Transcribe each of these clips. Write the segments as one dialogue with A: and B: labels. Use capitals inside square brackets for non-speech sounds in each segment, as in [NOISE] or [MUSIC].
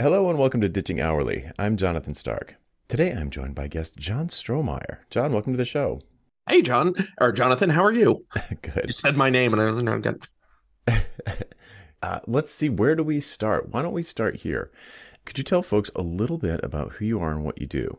A: Hello and welcome to Ditching Hourly. I'm Jonathan Stark. Today I'm joined by guest John Strohmeyer. John, welcome to the show.
B: Hey, John or Jonathan, how are you? [LAUGHS]
A: Good.
B: You said my name, and I don't know got.
A: uh, let's see. Where do we start? Why don't we start here? Could you tell folks a little bit about who you are and what you do?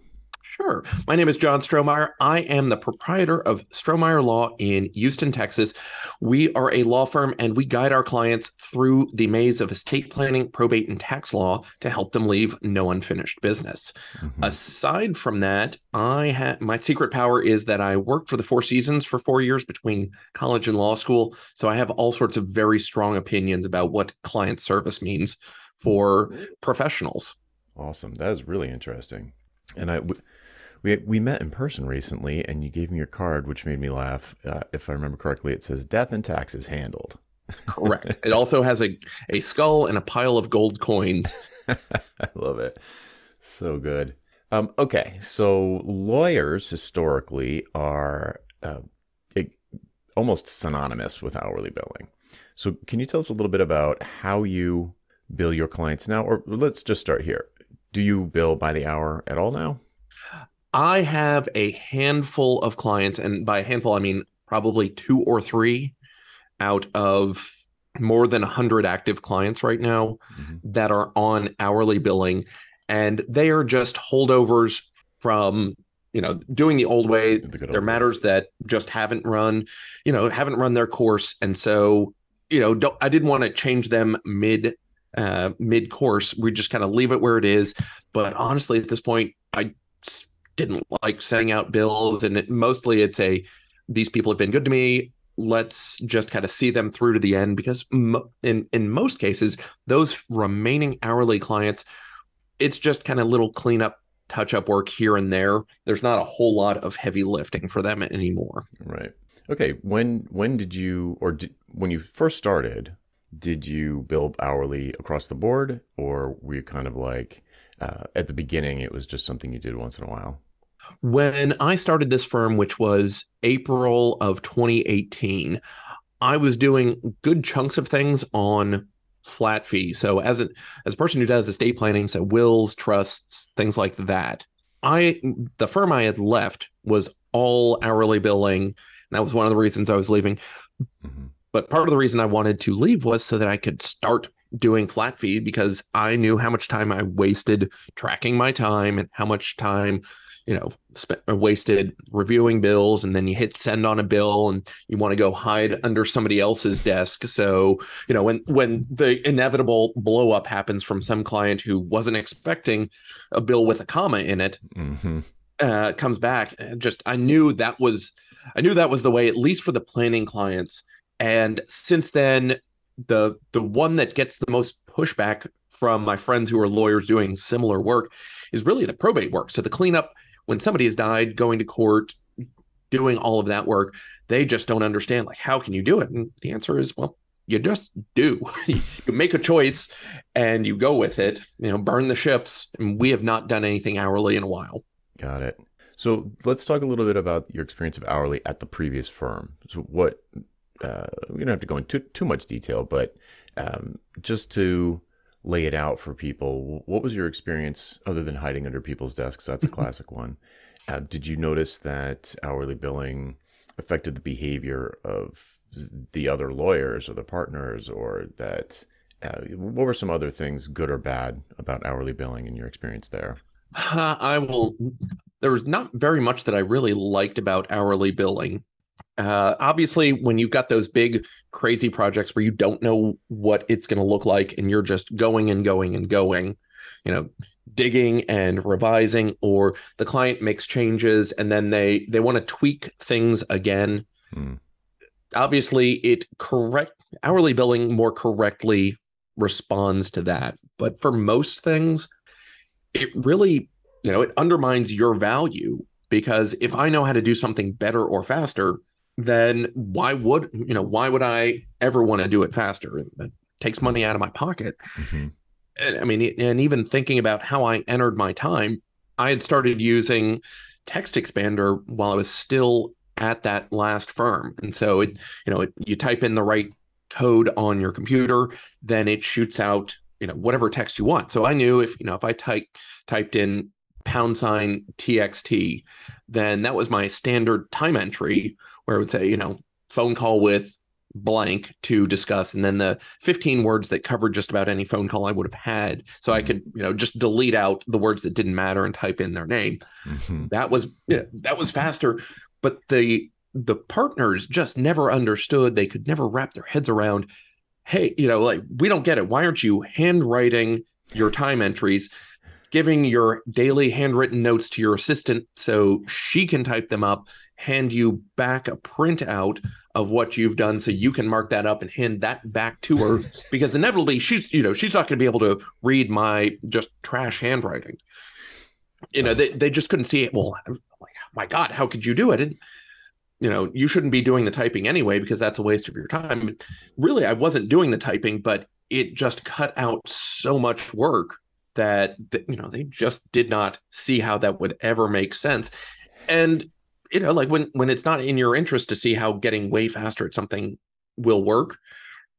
B: Sure. My name is John Strohmeyer. I am the proprietor of Strohmeyer Law in Houston, Texas. We are a law firm and we guide our clients through the maze of estate planning, probate, and tax law to help them leave no unfinished business. Mm-hmm. Aside from that, I have my secret power is that I worked for the Four Seasons for four years between college and law school. So I have all sorts of very strong opinions about what client service means for professionals.
A: Awesome. That is really interesting. And I, we we met in person recently, and you gave me your card, which made me laugh. Uh, if I remember correctly, it says "Death and Taxes Handled."
B: Correct. [LAUGHS] It also has a a skull and a pile of gold coins. [LAUGHS]
A: I love it. So good. Um, okay, so lawyers historically are uh, it, almost synonymous with hourly billing. So, can you tell us a little bit about how you bill your clients now? Or let's just start here. Do you bill by the hour at all now?
B: I have a handful of clients, and by a handful, I mean probably two or three out of more than 100 active clients right now mm-hmm. that are on hourly billing. And they are just holdovers from you know doing the old way the there are matters that just haven't run you know haven't run their course and so you know i didn't want to change them mid uh mid course we just kind of leave it where it is but honestly at this point i didn't like sending out bills and it, mostly it's a these people have been good to me. Let's just kind of see them through to the end because in in most cases those remaining hourly clients it's just kind of little cleanup touch up work here and there. There's not a whole lot of heavy lifting for them anymore.
A: Right. Okay when when did you or did, when you first started did you bill hourly across the board or were you kind of like uh, at the beginning it was just something you did once in a while
B: when I started this firm, which was April of 2018, I was doing good chunks of things on flat fee. So as a as a person who does estate planning, so wills, trusts, things like that, I the firm I had left was all hourly billing. And that was one of the reasons I was leaving. Mm-hmm. But part of the reason I wanted to leave was so that I could start doing flat fee because I knew how much time I wasted tracking my time and how much time you know spent uh, wasted reviewing bills and then you hit send on a bill and you want to go hide under somebody else's desk. So you know when when the inevitable blow up happens from some client who wasn't expecting a bill with a comma in it mm-hmm. uh, comes back just i knew that was i knew that was the way at least for the planning clients. And since then the the one that gets the most pushback from my friends who are lawyers doing similar work is really the probate work. So the cleanup when somebody has died, going to court, doing all of that work, they just don't understand like how can you do it? And the answer is, well, you just do. [LAUGHS] you make a choice and you go with it. You know, burn the ships. And we have not done anything hourly in a while.
A: Got it. So let's talk a little bit about your experience of hourly at the previous firm. So what uh, we don't have to go into too much detail, but um, just to lay it out for people. What was your experience other than hiding under people's desks? That's a classic one. Uh, did you notice that hourly billing affected the behavior of the other lawyers or the partners, or that uh, what were some other things, good or bad, about hourly billing in your experience there?
B: Uh, [SIGHS] I will. There was not very much that I really liked about hourly billing. Uh, obviously, when you've got those big, crazy projects where you don't know what it's going to look like and you're just going and going and going, you know, digging and revising, or the client makes changes and then they they want to tweak things again. Hmm. Obviously, it correct hourly billing more correctly responds to that. But for most things, it really, you know, it undermines your value because if I know how to do something better or faster, then why would you know why would I ever want to do it faster? It takes money out of my pocket. Mm-hmm. I mean, and even thinking about how I entered my time, I had started using Text Expander while I was still at that last firm, and so it you know it, you type in the right code on your computer, then it shoots out you know whatever text you want. So I knew if you know if I type typed in pound sign txt, then that was my standard time entry where it would say you know phone call with blank to discuss and then the 15 words that covered just about any phone call i would have had so i
A: Mm-hmm.
B: could you know just delete out the words that didn't matter and type in their name
A: Mhm.
B: that was yeah, that was faster but the the partners just never understood they could never wrap their heads around hey you know like we don't get it why aren't you handwriting your time entries giving your daily handwritten notes to your assistant so she can type them up hand you back a printout of what you've done so you can mark that up and hand that back to her. [LAUGHS] Because inevitably she's you know she's not going to be able to read my just trash handwriting. You know they, they just couldn't see it. Well like oh my god how could you do it? And you know you shouldn't be doing the typing anyway because that's a waste of your time. Really i wasn't doing the typing but it just cut out so much work that, that you know they just did not see how that would ever make sense. And you know like when when it's not in your interest to see how getting way faster at something will work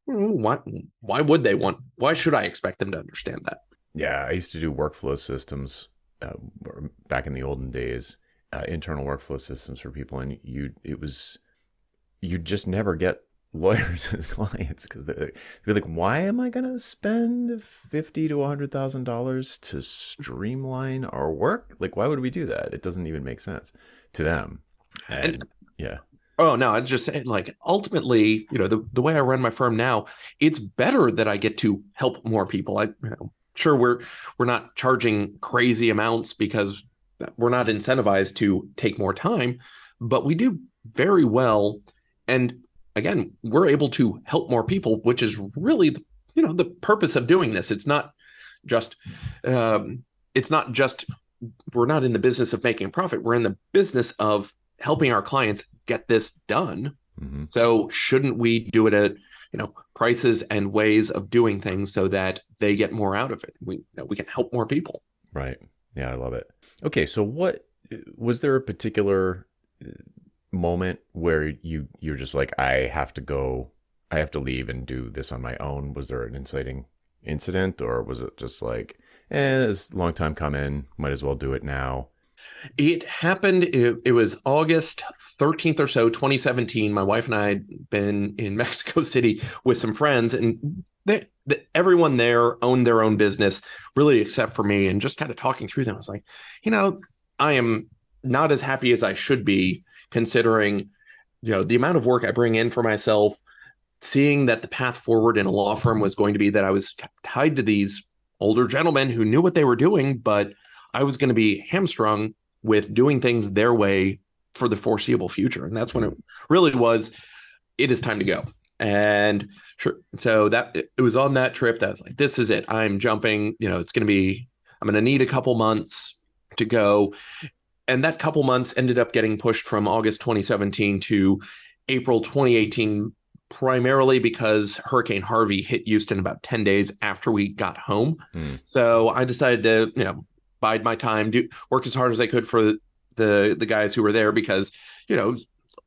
B: mm, why why would they want why should i expect them to understand that?
A: Yeah, I used to do workflow systems uh, back in the olden days, uh, internal workflow systems for people, and you it was you just never get lawyers as [LAUGHS] clients because they're, they're like, why am I going to spend fifty to hundred thousand dollars to streamline our work? Like, why would we do that? It doesn't even make sense to them. And,
B: And-
A: yeah,
B: Oh no, I'm just saying like ultimately, you know, the, the way I run my firm now, it's better that I get to help more people. I you know, sure we're we're not charging crazy amounts because we're not incentivized to take more time, but we do very well and again, we're able to help more people, which is really the, you know, the purpose of doing this. It's not just um it's not just we're not in the business of making a profit. We're in the business of helping our clients get this done.
A: hmm
B: So shouldn't we do it at you know prices and ways of doing things so that they get more out of it? We you know, we can help more people.
A: Right. Yeah, I love it. Okay, so what was there a particular moment where you you're just like I have to go, I have to leave and do this on my own? Was there an inciting incident or was it just like, eh, long time coming, might as well do it now?
B: It happened. It, it was August 13th or so, 2017. My wife and I had been in [LAUGHS] Mexico City with some friends, and they, the, everyone there owned their own business, really, except for me. And just kind of talking through them, I was like, you know, I am not as happy as I should be, considering, you know, the amount of work I bring in for myself. Seeing that the path forward in a law firm was going to be that I was tied to these older gentlemen who knew what they were doing, but I was going to be hamstrung with doing things their way for the foreseeable future. And that's when it really was, it is time to go. And sure, so that it was on that trip that I was like, this is it. I'm jumping, you know, it's going to be, I'm going to need a couple months to go. And that couple months ended up getting pushed from August 2017 to April 2018, primarily because Hurricane Harvey hit Houston about 10 days after we got home.
A: Hmm.
B: So I decided to, you know, bide my time, do work as hard as I could for the the guys who were there because, you know,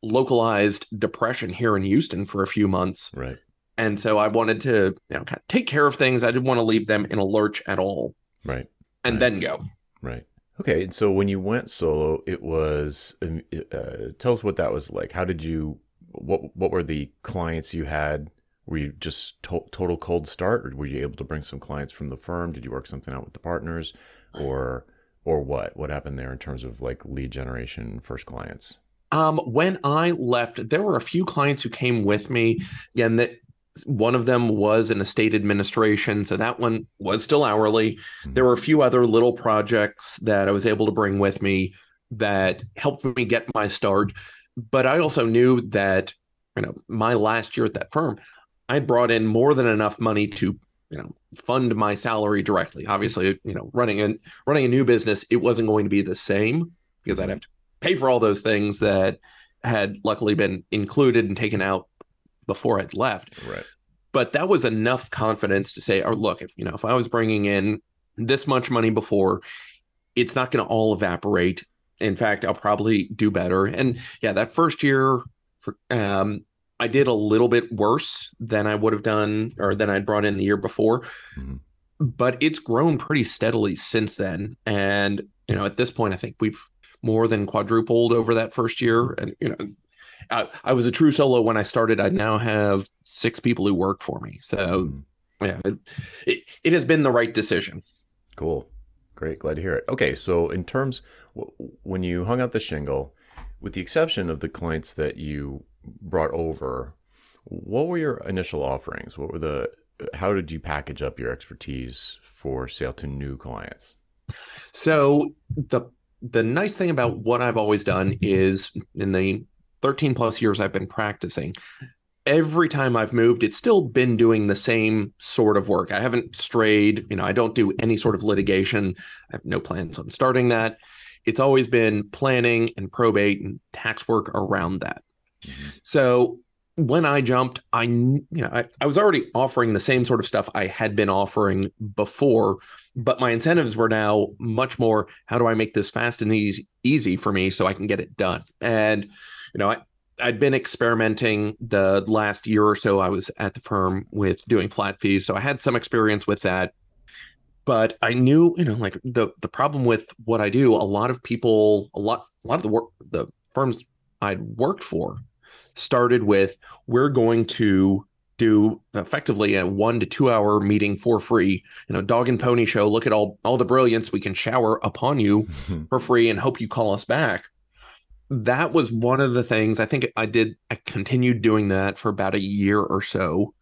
B: localized depression here in Houston for a few months.
A: Right.
B: And so I wanted to, you know, kind of take care of things. I didn't want to leave them in a lurch at all
A: Right.
B: and
A: Right.
B: then go.
A: Right. Okay. and So when you went solo, it was. um, Uh, tell us what that was like. How did you? What What were the clients you had? Were you just to- total cold start, or were you able to bring some clients from the firm? Did you work something out with the partners, or or what? What happened there in terms of like lead generation, first clients?
B: Um, when I left, there were a few clients who came with me. Again, that one of them was in a state administration, so that one was still hourly. Hmm. There were a few other little projects that I was able to bring with me that helped me get my start. But I also knew that, you know, my last year at that firm, I brought in more than enough money to, you know, fund my salary directly. Obviously, you know, running a running a new business, it wasn't going to be the same because I'd hmm. have to pay for all those things that had luckily been included and taken out before I'd left.
A: Right.
B: But that was enough confidence to say, "Oh, look, if you know, if I was bringing in this much money before, it's not going to all evaporate. In fact, I'll probably do better." And yeah, that first year, um, I did a little bit worse than I would have done or than I'd brought in the year before.
A: Mhm.
B: but it's grown pretty steadily since then. And, you know, at this point, I think we've more than quadrupled over that first year. And, you know, I, I was a true solo when I started. I now have six people who work for me. So, mm-hmm. yeah, it, it, it has been the right decision.
A: Cool. Great. Glad to hear it. Okay. So, in terms, when you hung out the shingle, with the exception of the clients that you brought over, what were your initial offerings? What were the how did you package up your expertise for sale to new clients?
B: So the the nice thing about what I've always done is in the 13 plus years I've been practicing, every time I've moved, it's still been doing the same sort of work. I haven't strayed, you know, I don't do any sort of litigation. I have no plans on starting that. It's always been planning and probate and tax work around that. Mm-hmm. So when I jumped, I you know I, I was already offering the same sort of stuff I had been offering before, but my incentives were now much more how do I make this fast and easy easy for me so I can get it done. And you know, I I'd been experimenting the last year or so I was at the firm with doing flat fees, so I had some experience with that. But I knew, you know, like the the problem with what I do, a lot of people, a lot a lot of the work the firms I'd worked for started with we're going to do effectively a one to two hour meeting for free you know dog and pony show look at all all the brilliance we can shower upon you [LAUGHS] for free and hope you call us back that was one of the things i think i did i continued doing that for about a year or so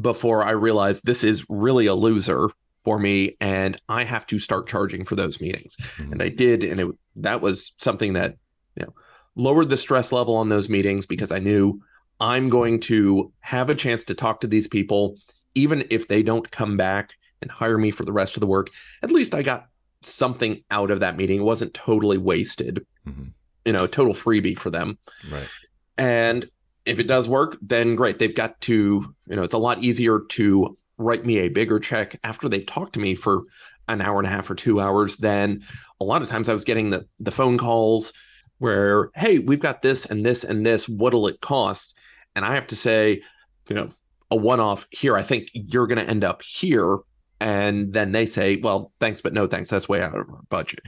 B: before i realized this is really a loser for me and i have to start charging for those meetings mm-hmm. and i did and it that was something that you know lowered the stress level on those meetings because I knew I'm going to have a chance to talk to these people, even if they don't come back and hire me for the rest of the work. At least I got something out of that meeting. It wasn't totally wasted, mm-hmm. You know, total freebie for them.
A: Right.
B: And if it does work, then great. They've got to, you know, it's a lot easier to write me a bigger check after they've talked to me for an hour and a half or two hours than a lot of times I was getting the the phone calls where, hey, we've got this and this and this. What'll it cost? And I have to say, you know, a one off here, I think you're going to end up here. And then they say, well, thanks, but no thanks. That's way out of our budget.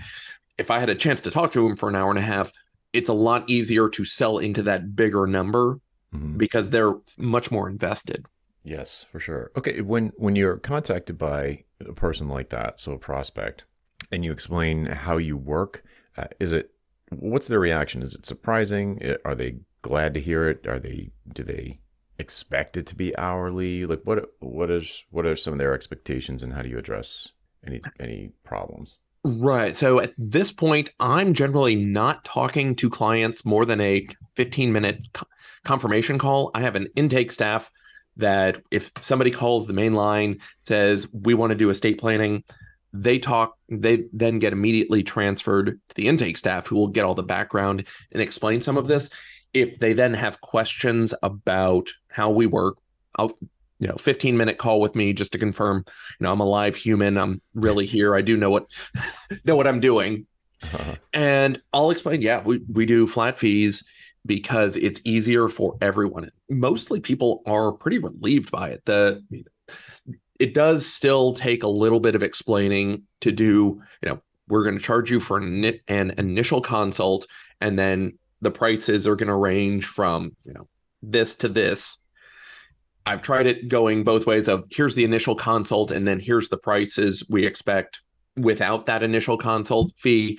B: If I had a chance to talk to them for an hour and a half, it's a lot easier to sell into that bigger number mm-hmm. because they're much more invested.
A: Yes, for sure. Okay, when when you're contacted by a person like that, so a prospect, and you explain how you work, uh, is it what's their reaction? Is it surprising? Are they glad to hear it? Are they do they expect it to be hourly? Like what what is what are some of their expectations and how do you address any any problems?
B: Right. So at this point, I'm generally not talking to clients more than a 15 minute confirmation call. I have an intake staff that if somebody calls the main line, says, We want to do estate planning, they talk they then get immediately transferred to the intake staff who will get all the background and explain some of this if they then have questions about how we work i'll you know 15 minute call with me just to confirm you know i'm a live human. I'm really here. I do know what [LAUGHS] know what i'm doing. Uh-huh. and i'll explain yeah we, we do flat fees because it's easier for everyone. Mostly people are pretty relieved by it. The it does still take a little bit of explaining to do, you know, we're going to charge you for an, an initial consult and then the prices are going to range from, you know, this to this. I've tried it going both ways of here's the initial consult and then here's the prices we expect without that initial consult fee.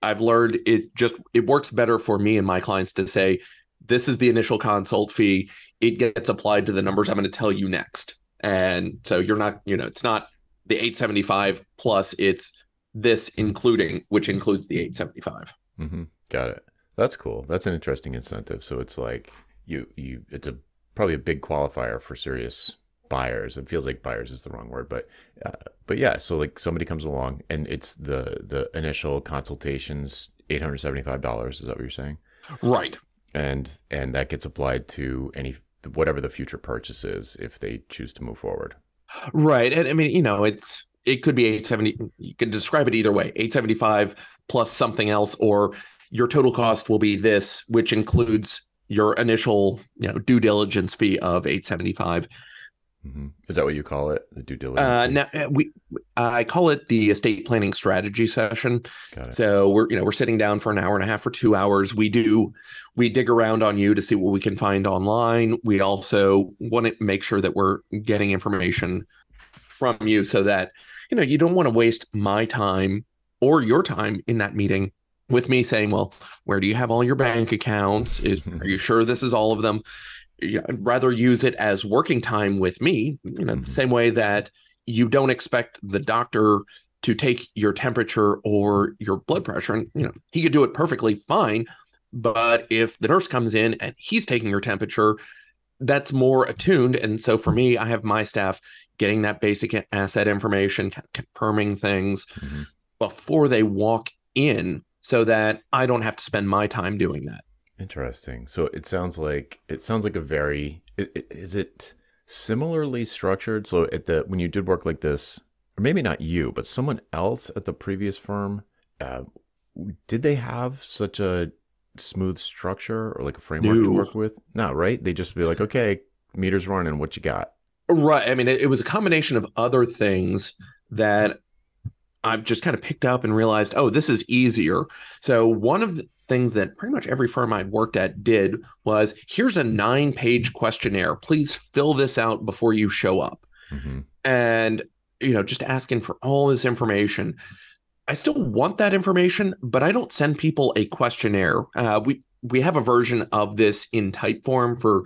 B: I've learned it just it works better for me and my clients to say this is the initial consult fee. It gets applied to the numbers I'm going to tell you next and so you're not you know it's not the 875 plus it's this including which includes the 875
A: mm-hmm. got it that's cool that's an interesting incentive so it's like you you it's a probably a big qualifier for serious buyers it feels like buyers is the wrong word but uh, but yeah so like somebody comes along and it's the the initial consultations $875 is that what you're saying
B: right
A: and and that gets applied to any whatever the future purchase is if they choose to move forward.
B: Right. And I mean, you know, it's it could be 870 you can describe it either way. 875 plus something else or your total cost will be this which includes your initial, you know, due diligence fee of 875.
A: Mm-hmm. Is that what you call it? The due diligence.
B: Uh, now uh, we, I call it the estate planning strategy session. So we're, you know, we're sitting down for an hour and a half or two hours. We do, we dig around on you to see what we can find online. We also want to make sure that we're getting information from you so that, you know, you don't want to waste my time or your time in that meeting with me saying, well, where do you have all your bank accounts? Is, [LAUGHS] are you sure this is all of them? I'd rather use it as working time with me, you know, mm-hmm. same way that you don't expect the doctor to take your temperature or your blood pressure. And, you know, he could do it perfectly fine. But if the nurse comes in and he's taking your temperature, that's more attuned. And so for me, I have my staff getting that basic asset information, confirming things mm-hmm. before they walk in so that I don't have to spend my time doing that.
A: Interesting. So it sounds like it sounds like a very is it similarly structured? So at the when you did work like this, or maybe not you, but someone else at the previous firm, uh, did they have such a smooth structure or like a framework no. to work with? No, right? They just be like, okay, meters running, what you got?
B: Right. I mean, it, it was a combination of other things that I've just kind of picked up and realized, oh, this is easier. So one of the things that pretty much every firm I'd worked at did was here's a nine page questionnaire. Please fill this out before you show up. Mm-hmm. And, you know, just asking for all this information. I still want that information, but I don't send people a questionnaire. Uh, we we have a version of this in Typeform for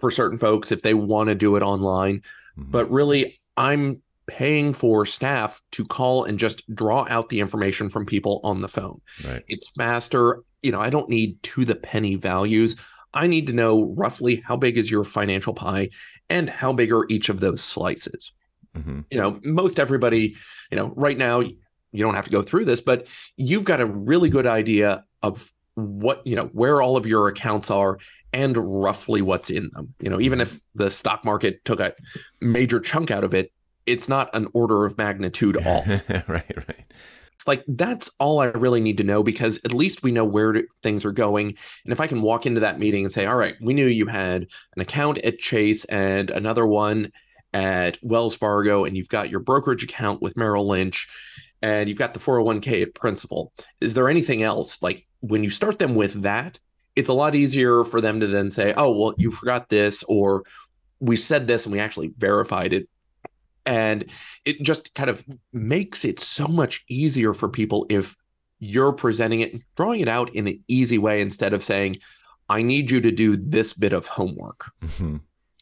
B: for certain folks if they want to do it online. Mm-hmm. But really, I'm paying for staff to call and just draw out the information from people on the phone. Right. It's faster. You know, I don't need to the penny values. I need to know roughly how big is your financial pie and how big are each of those slices. Mm-hmm. You know, most everybody, you know, right now, you don't have to go through this, but you've got a really good idea of what, you know, where all of your accounts are and roughly what's in them. You know, even mm-hmm. if the stock market took a major chunk out of it, it's not an order of magnitude [LAUGHS] off.
A: right, right.
B: Like that's all I really need to know because at least we know where things are going. And if I can walk into that meeting and say, "All right, we knew you had an account at Chase and another one at Wells Fargo, and you've got your brokerage account with Merrill Lynch, and you've got the 401k at Principal. Is there anything else? Like when you start them with that, it's a lot easier for them to then say, "Oh, well, you forgot this," or we said this and we actually verified it and it just kind of makes it so much easier for people if you're presenting it, drawing it out in an easy way instead of saying, I need you to do this bit of homework.
A: Mm-hmm.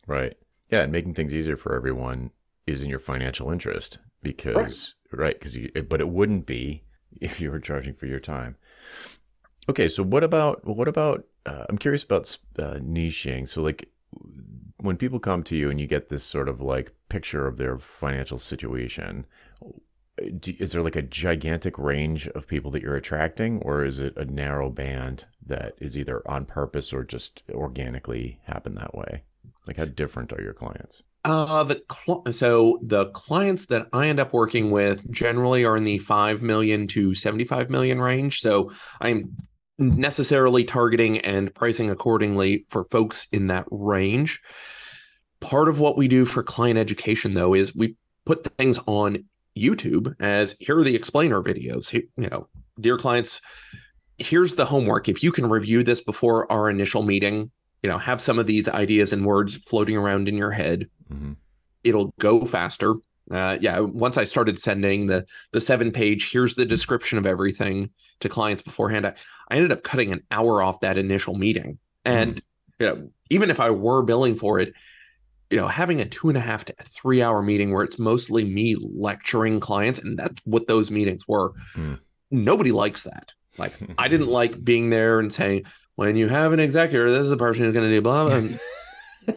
A: Right. Yeah. And making things easier for everyone is in your financial interest because, right. Because, right, but it wouldn't be [LAUGHS] if you were charging for your time. Okay. So what about, what about, uh, I'm curious about uh, niching. So, like, when people come to you and you get this sort of like picture of their financial situation, is there like a gigantic range of people that you're attracting, or is it a narrow band that is either on purpose or just organically happen that way? Like, how different are your clients?
B: Uh, the cl- so the clients that I end up working with generally are in the five million to seventy-five million range. So I'm necessarily targeting and pricing accordingly for folks in that range. Part of what we do for client education, though, is we put things on YouTube as here are the explainer videos. You know, dear clients, here's the homework. If you can review this before our initial meeting, you know, have some of these ideas and words floating around in your head, mm-hmm. it'll go faster. Uh, yeah, once I started sending the the seven page, here's the description of everything to clients beforehand. I, I ended up cutting an hour off that initial meeting, and mm. you know, even if I were billing for it, you know, having a two and a half to three hour meeting where it's mostly me lecturing clients, and that's what those meetings were. Mm. Nobody likes that. Like, I didn't [LAUGHS] like being there and saying, when you have an executor, this is the person who's going to do blah, blah. [LAUGHS]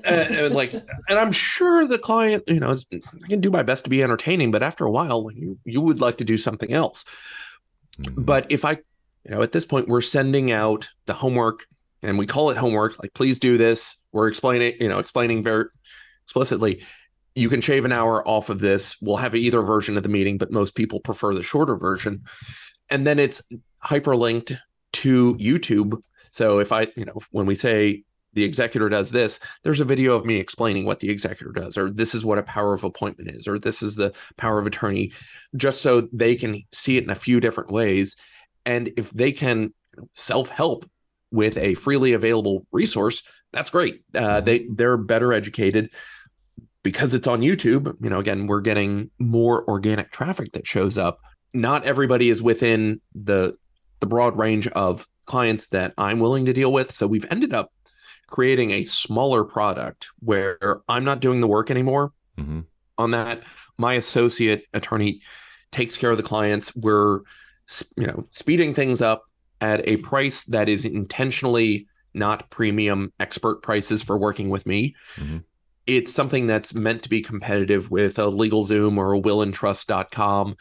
B: and, and, like, and I'm sure the client, you know, is, I can do my best to be entertaining, but after a while, you you would like to do something else. Mm-hmm. But if I, you know, at this point, we're sending out the homework, and we call it homework. Like, please do this. We're explaining, you know, explaining very explicitly. You can shave an hour off of this. We'll have either version of the meeting, but most people prefer the shorter version. And then it's hyperlinked to YouTube. So if I, you know, when we say the executor does this, there's a video of me explaining what the executor does, or this is what a power of appointment is, or this is the power of attorney, just so they can see it in a few different ways. And if they can self help with a freely available resource, that's great. Uh, they they're better educated because it's on YouTube. You know, again, we're getting more organic traffic that shows up. Not everybody is within the the broad range of clients that I'm willing to deal with. So we've ended up creating a smaller product where I'm not doing the work anymore mm-hmm. on that. My associate attorney takes care of the clients. We're you know speeding things up at a price that is intentionally not premium expert prices for working with me. Mm-hmm. It's something that's meant to be competitive with a LegalZoom or a willandtrust.com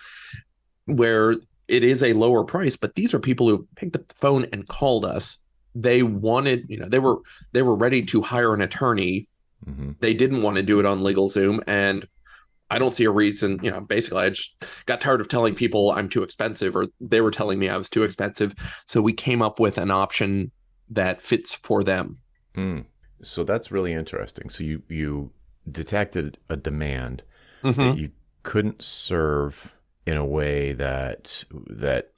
B: where it is a lower price, but these are people who picked up the phone and called us. They wanted, you know, they were they were ready to hire an attorney. Mm-hmm. They didn't want to do it on LegalZoom, and I don't see a reason. You know, basically, I just got tired of telling people I'm too expensive, or they were telling me I was too expensive. So we came up with an option that fits for them.
A: Mm. So that's really interesting. So you you detected a demand mm-hmm. that you couldn't serve in a way that that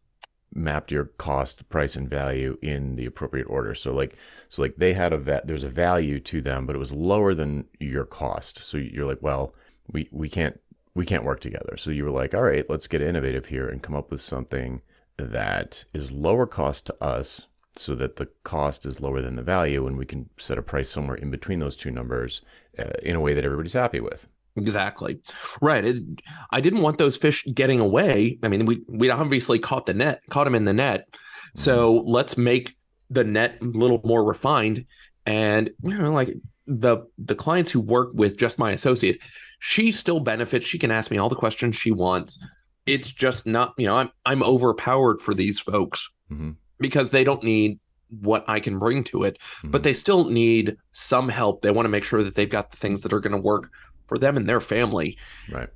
A: mapped your cost, price, and value in the appropriate order. So like so like they had a va- there's a value to them, but it was lower than your cost. So you're like, well, we we can't we can't work together. So you were like, all right, let's get innovative here and come up with something that is lower cost to us so that the cost is lower than the value and we can set a price somewhere in between those two numbers uh, in a way that everybody's happy with.
B: Exactly. Right. It, I didn't want those fish getting away. I mean, we we obviously caught the net, caught them in the net. Mm-hmm. So let's make the net a little more refined. And you know, like the the clients who work with just my associate, she still benefits. She can ask me all the questions she wants. It's just not, you know, I'm I'm overpowered for these folks mm-hmm. because they don't need what I can bring to it, mm-hmm. but they still need some help. They want to make sure that they've got the things that are going to work for them and their family.
A: Right.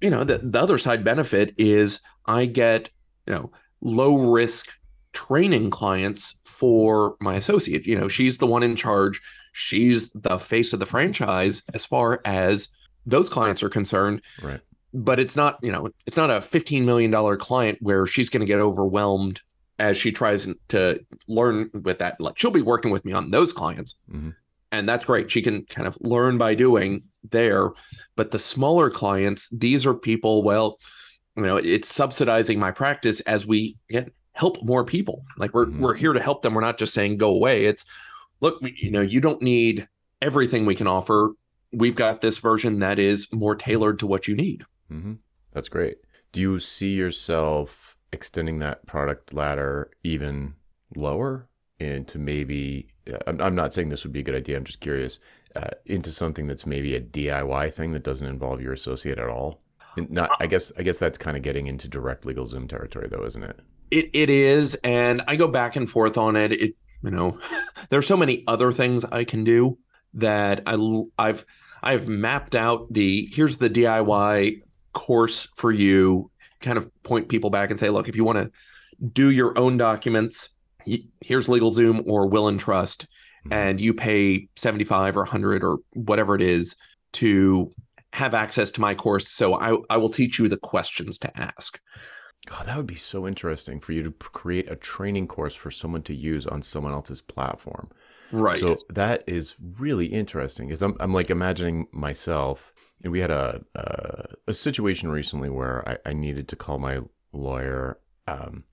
B: You know, the, the other side benefit is I get, you know, low risk training clients for my associate. You know, she's the one in charge. She's the face of the franchise as far as those clients are concerned.
A: Right.
B: But it's not, you know, it's not a $15 million client where she's going to get overwhelmed as she tries to learn with that. Like she'll be working with me on those clients. Mm-hmm and that's great. She can kind of learn by doing there. But the smaller clients, these are people, well, you know, it's subsidizing my practice as we get help more people. Like we're mm-hmm. we're here to help them. We're not just saying go away. It's look, you know, you don't need everything we can offer. We've got this version that is more tailored to what you need.
A: Mm-hmm. That's great. Do you see yourself extending that product ladder even lower into maybe I'm, I'm not saying this would be a good idea. I'm just curious uh, into something that's maybe a DIY thing that doesn't involve your associate at all. Not, I guess, I guess that's kind of getting into direct LegalZoom territory, though, isn't it?
B: It it is, and I go back and forth on it. It you know, [LAUGHS] there's so many other things I can do that I I've I've mapped out the here's the DIY course for you. Kind of point people back and say, look, if you want to do your own documents, here's LegalZoom or Will and Trust, mm-hmm. and you pay 75 or 100 or whatever it is to have access to my course. So I, I will teach you the questions to ask.
A: God, that would be so interesting for you to create a training course for someone to use on someone else's platform.
B: Right.
A: So that is really interesting. Because I'm, I'm like imagining myself. And we had a a, a situation recently where I, I needed to call my lawyer um,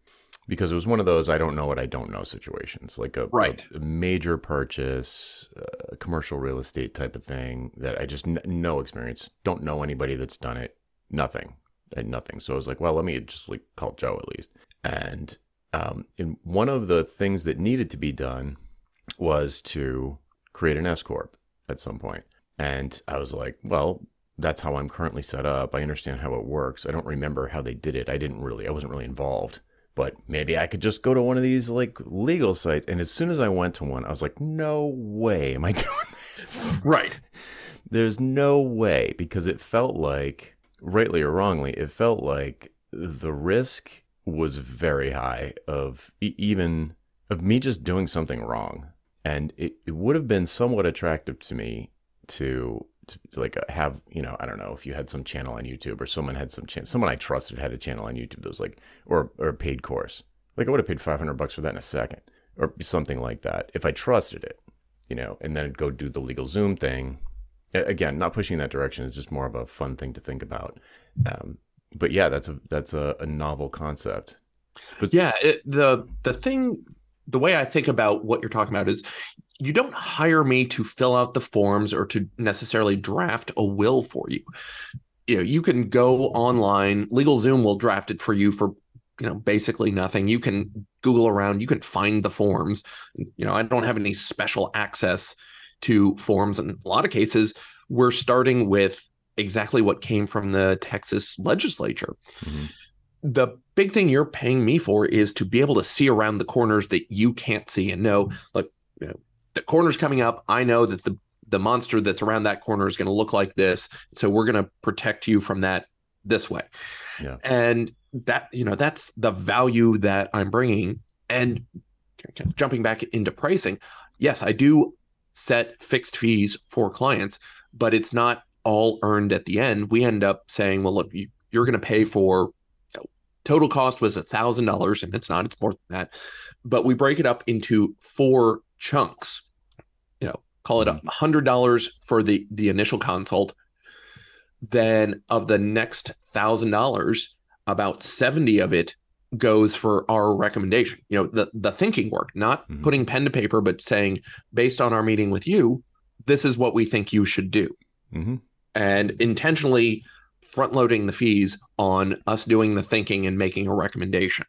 A: because it was one of those I don't know what I don't know situations, like a,
B: right.
A: a, a major purchase, a commercial real estate type of thing that I just n- no experience, don't know anybody that's done it, nothing, and nothing. So I was like, well, let me just like call Joe at least. And um, in one of the things that needed to be done was to create an S corp at some point, and I was like, well, that's how I'm currently set up. I understand how it works. I don't remember how they did it. I didn't really. I wasn't really involved but maybe I could just go to one of these like legal sites. And as soon as I went to one, I was like, no way am I [LAUGHS] doing this.
B: Right.
A: There's no way because it felt like, rightly or wrongly, it felt like the risk was very high of e- even of me just doing something wrong. and it, it would have been somewhat attractive to me to, like uh, have you know I don't know if you had some channel on YouTube or someone had some channel someone I trusted had a channel on YouTube that was like or or a paid course. Like I would have paid 500 bucks for that in a second or something like that if I trusted it you know and then go do the LegalZoom thing. Again not pushing that direction it's just more of a fun thing to think about. Um, but yeah that's a that's a, a novel concept.
B: But yeah it, the the thing the way I think about what you're talking about is you don't hire me to fill out the forms or to necessarily draft a will for you. You know, you can go online, LegalZoom will draft it for you for you know basically nothing. You can Google around, you can find the forms. You know, I don't have any special access to forms. In a lot of cases, we're starting with exactly what came from the Texas legislature. Mm-hmm the big thing you're paying me for is to be able to see around the corners that you can't see and know like you know, the corner's coming up. I know that the the monster that's around that corner is going to look like this. So we're going to protect you from that this way. Yeah. And that you know that's the value that i'm bringing. And jumping back into pricing yes i do set fixed fees for clients but it's not all earned at the end. We end up saying well look you, you're going to pay for Total cost was a thousand dollars, and it's not; it's more than that. But we break it up into four chunks. You know, call it a mm-hmm. hundred dollars for the the initial consult. Then of the next thousand dollars, about seventy of it goes for our recommendation. You know, the the thinking work, not mm-hmm. putting pen to paper, but saying based on our meeting with you, this is what we think you should do, mm-hmm. and intentionally front loading the fees on us doing the thinking and making a recommendation.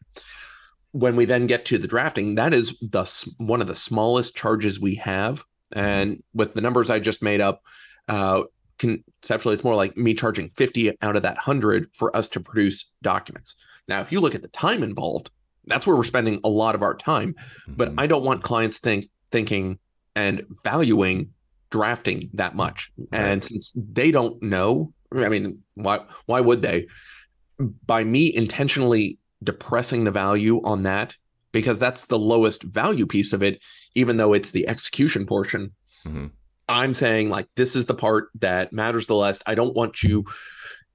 B: When we then get to the drafting, that is the one of the smallest charges we have. And with the numbers I just made up, uh, conceptually, it's more like me charging 50 out of that 100 for us to produce documents. Now, if you look at the time involved, that's where we're spending a lot of our time. Mm-hmm. But I don't want clients think thinking and valuing drafting that much. Right. And since they don't know I mean, why why would they? By me intentionally depressing the value on that because that's the lowest value piece of it, even though it's the execution portion. Mm-hmm. I'm saying like this is the part that matters the least. I don't want you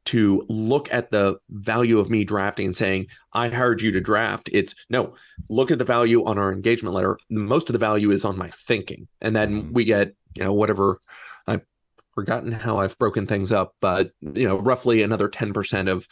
B: to look at the value of me drafting and saying I hired you to draft. It's no, look at the value on our engagement letter. Most of the value is on my thinking, and then mm-hmm. we get you know whatever I've forgotten how I've broken things up, but you know, roughly another 10% of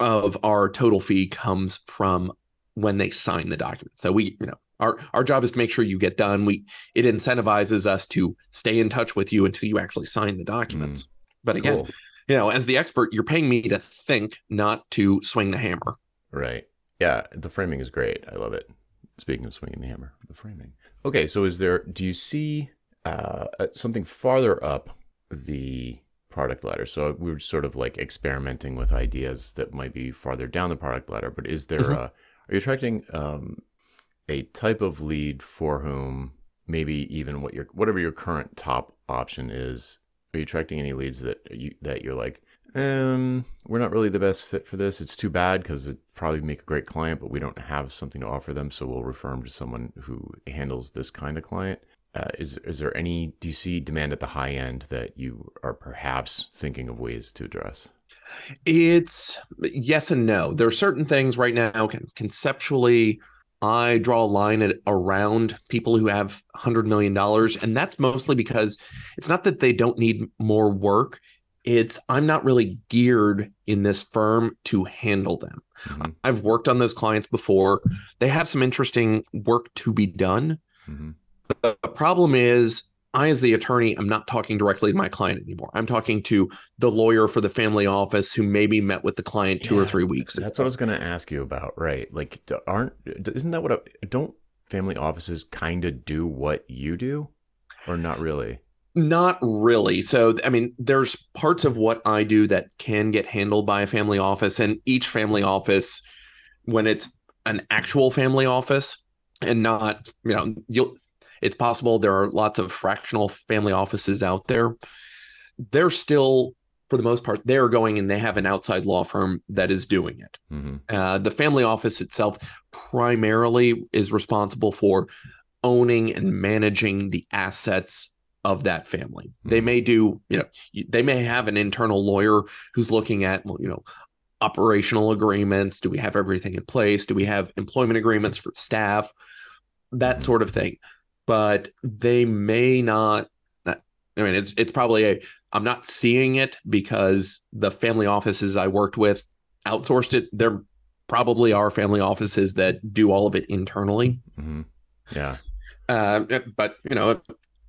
B: of our total fee comes from when they sign the document. So we, you know, our our job is to make sure you get done. We it incentivizes us to stay in touch with you until you actually sign the documents. Mm, but again, cool. you know, as the expert, you're paying me to think, not to swing the hammer.
A: Right. Yeah, the framing is great. I love it. Speaking of swinging the hammer, the framing. Okay, so is there? Do you see uh, something farther up the product ladder. So we were sort of like experimenting with ideas that might be farther down the product ladder. But is there mm-hmm. a, are you attracting um, a type of lead for whom maybe even what your whatever your current top option is? Are you attracting any leads that you that you're like, um, we're not really the best fit for this. It's too bad because it probably make a great client, but we don't have something to offer them, so we'll refer them to someone who handles this kind of client. Uh, is is there any do you see demand at the high end that you are perhaps thinking of ways to address?
B: It's yes and no. There are certain things right now conceptually I draw a line at around people who have $100 million. And that's mostly because it's not that they don't need more work. It's I'm not really geared in this firm to handle them. Mm-hmm. I've worked on those clients before. They have some interesting work to be done. Mm-hmm. The problem is, I, as the attorney, I'm not talking directly to my client anymore. I'm talking to the lawyer for the family office who maybe met with the client two yeah, or three weeks.
A: That's ago. what I was going to ask you about, right? Like, aren't isn't that what a, don't family offices kind of do what you do, or not really?
B: Not really. So, I mean, there's parts of what I do that can get handled by a family office, and each family office, when it's an actual family office and not, you know, you'll it's possible there are lots of fractional family offices out there. They're still, for the most part, they're going and they have an outside law firm that is doing it. Mm-hmm. Uh, the family office itself primarily is responsible for owning and managing the assets of that family. Mm-hmm. They may do, you know, they may have an internal lawyer who's looking at, well, you know, operational agreements. Do we have everything in place? Do we have employment agreements for staff? That mm-hmm. sort of thing. But they may not. I mean, it's it's probably a. I'm not seeing it because the family offices I worked with outsourced it. There probably are family offices that do all of it internally.
A: Mm-hmm. Yeah.
B: Uh, but you know,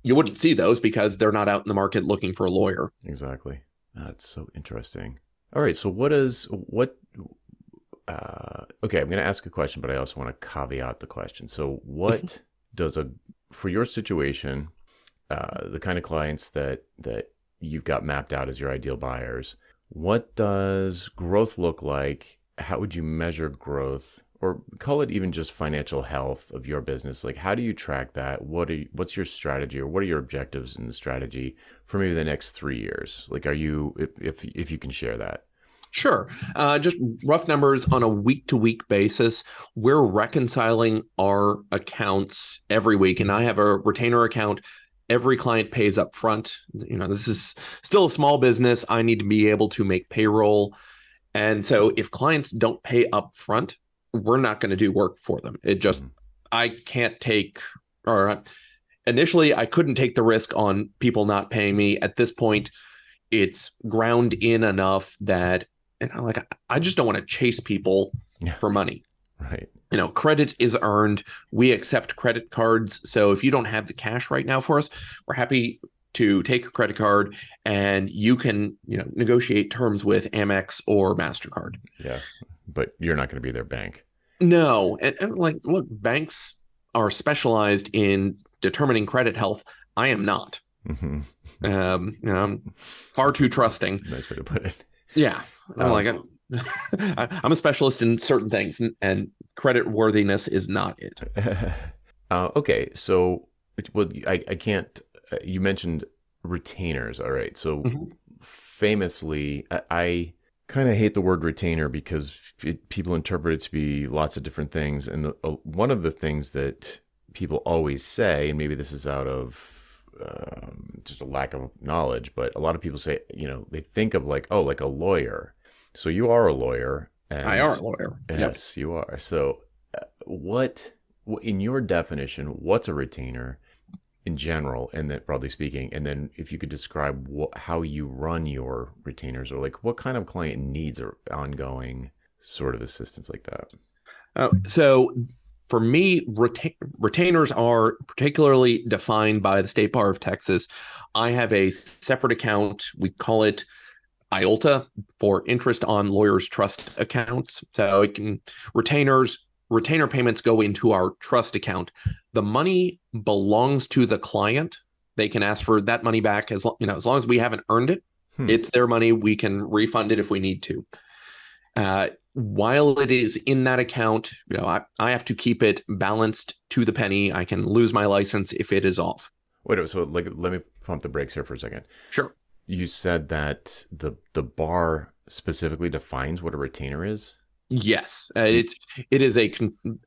B: you wouldn't see those because they're not out in the market looking for a lawyer.
A: Exactly. That's so interesting. All right. So what is what? Uh, okay, I'm going to ask a question, but I also want to caveat the question. So, what [LAUGHS] does a for your situation, uh, the kind of clients that that you've got mapped out as your ideal buyers, what does growth look like? How would you measure growth? or call it even just financial health of your business like how do you track that what are you, what's your strategy or what are your objectives in the strategy for maybe the next three years like are you if if, if you can share that
B: Sure. Uh, just rough numbers on a week to week basis. We're reconciling our accounts every week, and I have a retainer account. Every client pays up front. You know, this is still a small business. I need to be able to make payroll. And so if clients don't pay up front, we're not going to do work for them. It just, mm-hmm. I can't take, or initially, I couldn't take the risk on people not paying me. At this point, it's ground in enough that, and I'm like, I just don't want to chase people yeah. for money.
A: Right.
B: You know, credit is earned. We accept credit cards. So if you don't have the cash right now for us, we're happy to take a credit card and you can, you know, negotiate terms with Amex or MasterCard.
A: Yeah but you're not going to be their bank.
B: No, and, and like look, banks are specialized in determining credit health. I am not. Mm-hmm. Um, you know, I'm [LAUGHS] far too trusting.
A: Nice way to put it.
B: Yeah, I'm um, [LAUGHS] like I'm a specialist in certain things, and, and credit worthiness is not it. [LAUGHS]
A: Uh, okay, so well, I I can't. Uh, you mentioned retainers. All right, so mm-hmm. famously, I, I kind of hate the word retainer because it, people interpret it to be lots of different things. And the, uh, one of the things that people always say, and maybe this is out of um, just a lack of knowledge, but a lot of people say, you know, they think of like, oh, like a lawyer. So you are a lawyer.
B: And, I are a lawyer.
A: Yes, yep. you are. So, uh, what, in your definition, what's a retainer? in general and then broadly speaking and then if you could describe what, how you run your retainers or like what kind of client needs or ongoing sort of assistance like that
B: uh, so for me reta- retainers are particularly defined by the state bar of texas i have a separate account we call it IOLTA for interest on lawyers trust accounts so it can retainers retainer payments go into our trust account. The money belongs to the client. They can ask for that money back as you know, as long as we haven't earned it. Hmm. It's their money. We can refund it if we need to. Uh, while it is in that account, you know, I, I have to keep it balanced to the penny. I can lose my license if it is off.
A: Wait, so like, let me pump the brakes here for a second.
B: Sure.
A: You said that the the bar specifically defines what a retainer is.
B: Yes, uh, it's it is a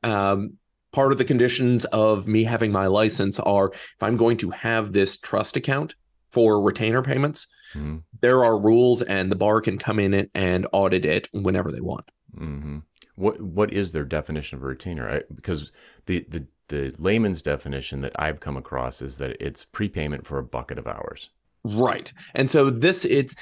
B: um, part of the conditions of me having my license are if I'm going to have this trust account for retainer payments, mm-hmm. there are rules, and the bar can come in it and audit it whenever they want.
A: Mm-hmm. What what is their definition of a retainer? I, because the the the layman's definition that I've come across is that it's prepayment for a bucket of hours.
B: Right, and so this it's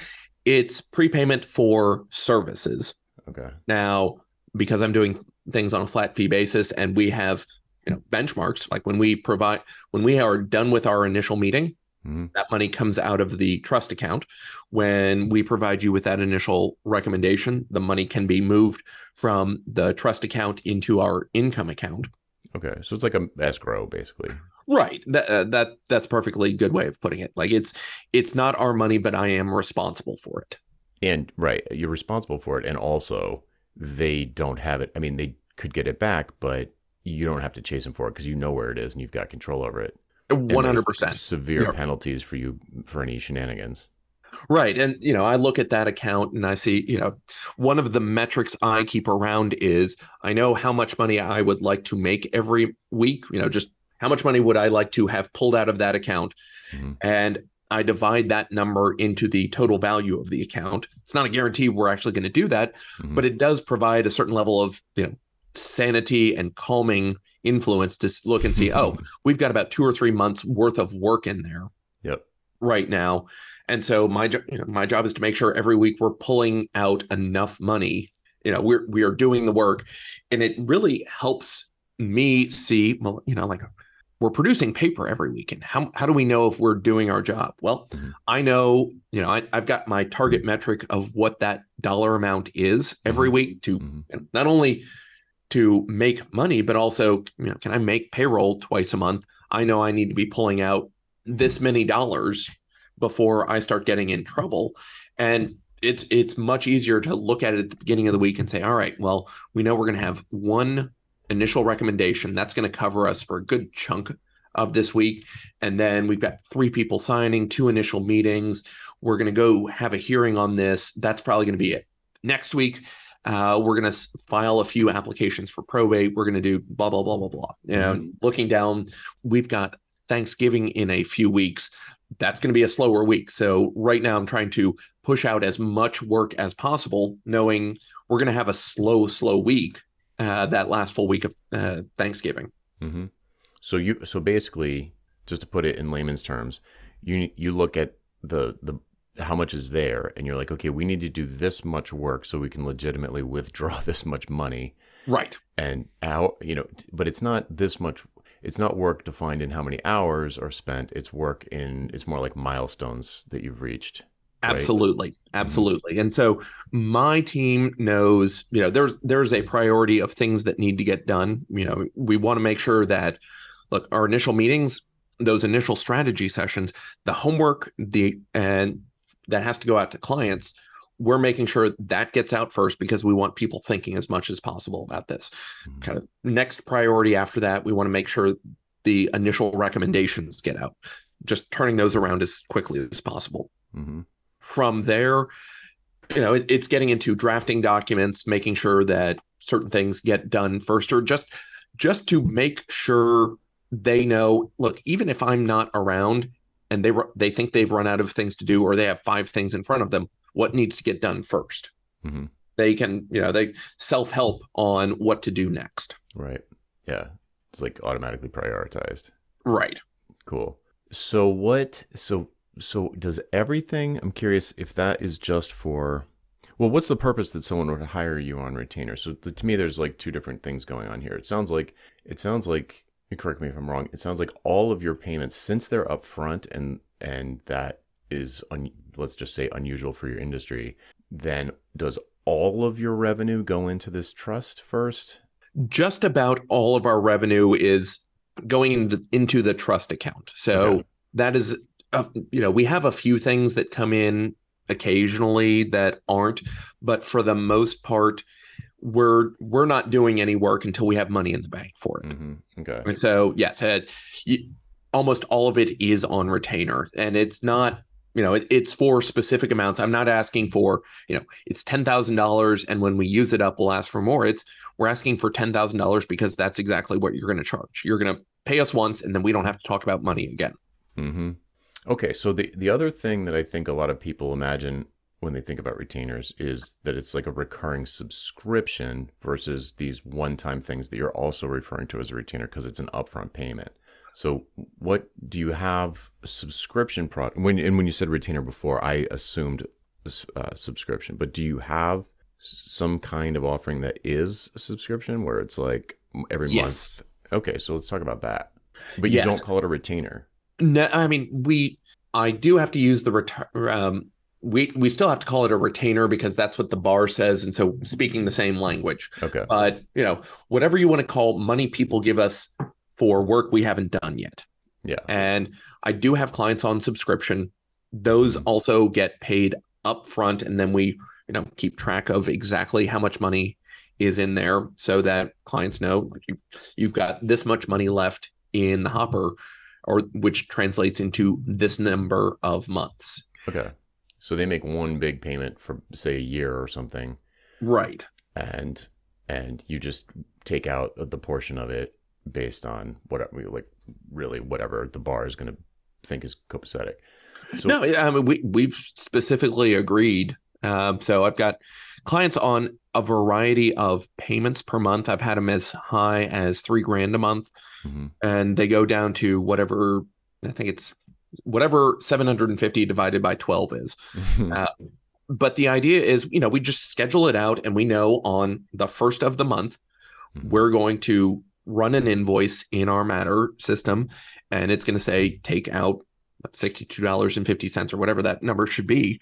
B: it's prepayment for services.
A: Okay.
B: Now, because I'm doing things on a flat fee basis and we have, you know, benchmarks, like when we provide when we are done with our initial meeting, mm-hmm. that money comes out of the trust account. When we provide you with that initial recommendation, the money can be moved from the trust account into our income account.
A: Okay. So it's like a escrow basically.
B: Right. That uh, that that's perfectly good way of putting it. Like it's it's not our money, but I am responsible for it.
A: And right, you're responsible for it, and also they don't have it. I mean, they could get it back, but you don't have to chase them for it because you know where it is and you've got control over it.
B: One hundred percent
A: severe penalties for you for any shenanigans.
B: Right. And, you know, I look at that account and I see, you know, one of the metrics I keep around is I know how much money I would like to make every week, you know, just how much money would I like to have pulled out of that account?
A: Mhm.
B: And I divide that number into the total value of the account. It's not a guarantee we're actually going to do that,
A: Mhm.
B: but it does provide a certain level of, you know, sanity and calming influence to look and see, oh, [LAUGHS] we've got about two or three months worth of work in there
A: Yep.
B: right now. And so my you know, my job is to make sure every week we're pulling out enough money. You know, we're we are doing the work, and it really helps me see. Well, you know, like we're producing paper every weekend. How how do we know if we're doing our job? Well,
A: Mhm.
B: I know. You know, I, I've got my target metric of what that dollar amount is every
A: Mhm.
B: week to
A: Mhm.
B: not only to make money, but also, you know, can I make payroll twice a month? I know I need to be pulling out this many dollars before I start getting in trouble. And it's it's much easier to look at it at the beginning of the week and say, all right, well, we know we're going to have one initial recommendation that's going to cover us for a good chunk of this week. And then we've got three people signing, two initial meetings. We're going to go have a hearing on this. That's probably going to be it. Next week, uh, we're going to file a few applications for probate. We're going to do blah, blah, blah, blah, blah. You know, looking down, we've got Thanksgiving in a few weeks. That's going to be a slower week. So right now, I'm trying to push out as much work as possible, knowing we're going to have a slow, slow week uh, that last full week of uh, Thanksgiving.
A: hmm So you so basically, just to put it in layman's terms, you you look at the the how much is there, and you're like, okay, we need to do this much work so we can legitimately withdraw [LAUGHS] this much money,
B: Right.
A: and how you know, but it's not this much. It's not work defined in how many hours are spent. It's work in. It's more like milestones that you've reached. Right?
B: Absolutely. Absolutely. And so my team knows, you know, there's there's a priority of things that need to get done. You know, we want to make sure that look, our initial meetings, those initial strategy sessions, the homework, the and that has to go out to clients, we're making sure that gets out first because we want people thinking as much as possible about this.
A: Mhm.
B: Kind of next priority after that, we want to make sure the initial recommendations get out. Just turning those around as quickly as possible
A: Mhm.
B: From there you know it, it's getting into drafting documents making sure that certain things get done first or just just to make sure they know look even if i'm not around and they they think they've run out of things to do or they have five things in front of them what needs to get done 1st
A: Mhm.
B: they can you know they self-help on what to do next
A: Right. Yeah. It's like automatically prioritized.
B: right
A: Cool. So what so so does everything I'm curious if that is just for well what's the purpose that someone would hire you on retainer? So the, to me there's like two different things going on here. It sounds like it sounds like correct me if I'm wrong. It sounds like all of your payments since they're upfront and and that is un, let's just say unusual for your industry, then does all of your revenue go into this trust first?
B: just about all of our revenue is going into, into the trust account. So that is, uh, you know, we have a few things that come in occasionally that aren't, but for the most part, we're we're not doing any work until we have money in the bank for it.
A: hmm Okay.
B: And so, yes, uh, you, almost all of it is on retainer, and it's not, you know, it, it's for specific amounts. I'm not asking for, you know, it's ten thousand dollars, and when we use it up, we'll ask for more. It's we're asking for ten thousand dollars because that's exactly what you're going to charge. You're going to pay us once, and then we don't have to talk about money again.
A: hmm Okay, so the the other thing that I think a lot of people imagine when they think about retainers is that it's like a recurring subscription versus these one-time things that you're also referring to as a retainer because it's an upfront payment. So, what do you have a subscription product? When and when you said retainer before, I assumed uh, subscription, but do you have some kind of offering that is a subscription where it's like every
B: Yes.
A: month? Okay, so let's talk about that. But you
B: Yes.
A: don't call it a retainer.
B: No, I mean we. I do have to use the return. Um, we we still have to call it a retainer because that's what the bar says, and so speaking the same language.
A: Okay.
B: But you know, whatever you want to call money people give us for work we haven't done yet.
A: Yeah.
B: And I do have clients on subscription. Those also get paid up front, and then we, you know, keep track of exactly how much money is in there so that clients know you've got this much money left in the hopper, or which translates into this number of months.
A: Okay. So they make one big payment for say a year or something
B: Right.
A: and and you just take out the portion of it based on whatever like really whatever the bar is going to think is copacetic.
B: So, no, I mean we we've specifically agreed. Um, so I've got clients on a variety of payments per month. I've had them as high as three grand a month, mm-hmm. and they go down to whatever I think it's whatever 750 divided by 12 is. [LAUGHS] uh, but the idea is, you know, we just schedule it out and we know on the first of the month, mm-hmm. we're going to run an invoice in our matter system and it's going to say take out $62.50 or whatever that number should be.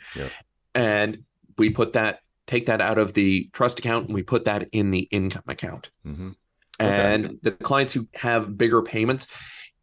B: And we put that, take that out of the trust account and we put that in the income account. Mm-hmm. And the clients who have bigger payments,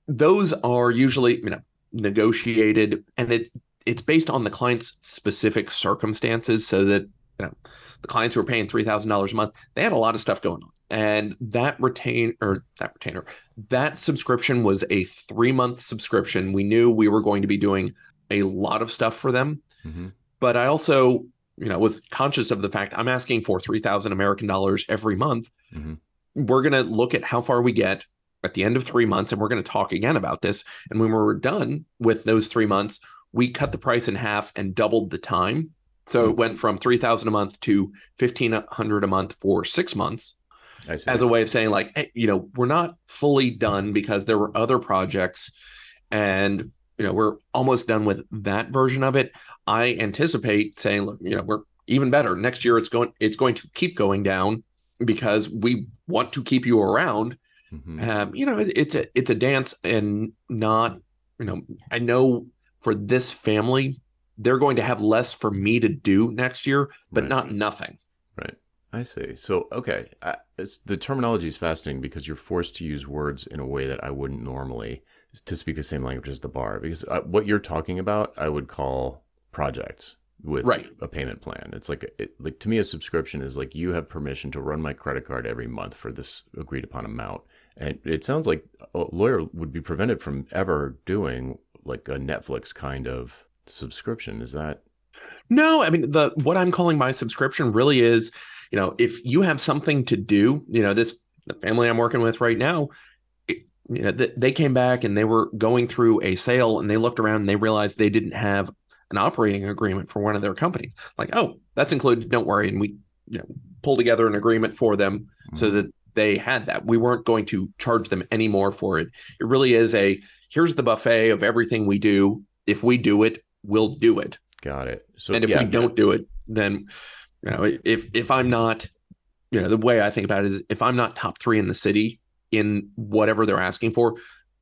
B: those are usually, you know, negotiated and it it's based on the client's specific circumstances so that you know the clients who are paying $3000 a month they had a lot of stuff going on and that retain or that retainer that subscription was a three month subscription we knew we were going to be doing a lot of stuff for them mm-hmm. but i also you know was conscious of the fact i'm asking for 3000 american dollars every month mm-hmm. we're going to look at how far we get at the end of three months, and we're going to talk again about this. And when we were done with those three months, we cut the price in half and doubled the time. So it went from three thousand a month to fifteen hundred a month for six months, as a way of saying like, hey, you know, we're not fully done because there were other projects, and you know, we're almost done with that version of it. I anticipate saying, look, you know, we're even better next year. It's going, it's going to keep going down because we want to keep you around Mm-hmm. Um, you know, it, it's a it's a dance, and not you know. I know for this family, they're going to have less for me to do next year, but right. not nothing.
A: Right. I see. So okay, I, the terminology is fascinating because you're forced to use words in a way that I wouldn't normally to speak the same language as the bar. Because I, uh, what you're talking about, I would call projects with right. a payment plan. It's like it, like to me a subscription is like you have permission to run my credit card every month for this agreed upon amount. And it sounds like a lawyer would be prevented from ever doing like a Netflix kind of subscription. Is that
B: No, I mean the what I'm calling my subscription really is, you know, if you have something to do, you know, this the family I'm working with right now, you know, they came back and they were going through a sale and they looked around and they realized they didn't have an operating agreement for one of their companies. Like, oh, that's included. Don't worry. And we you know, pull together an agreement for them mm-hmm. so that they had that. We weren't going to charge them any more for it. It really is a here's the buffet of everything we do. If we do it, we'll do it.
A: Got it.
B: So and if yeah, we don't do it, then you know, if if I'm not, you know, the way I think about it is if I'm not top three in the city in whatever they're asking for,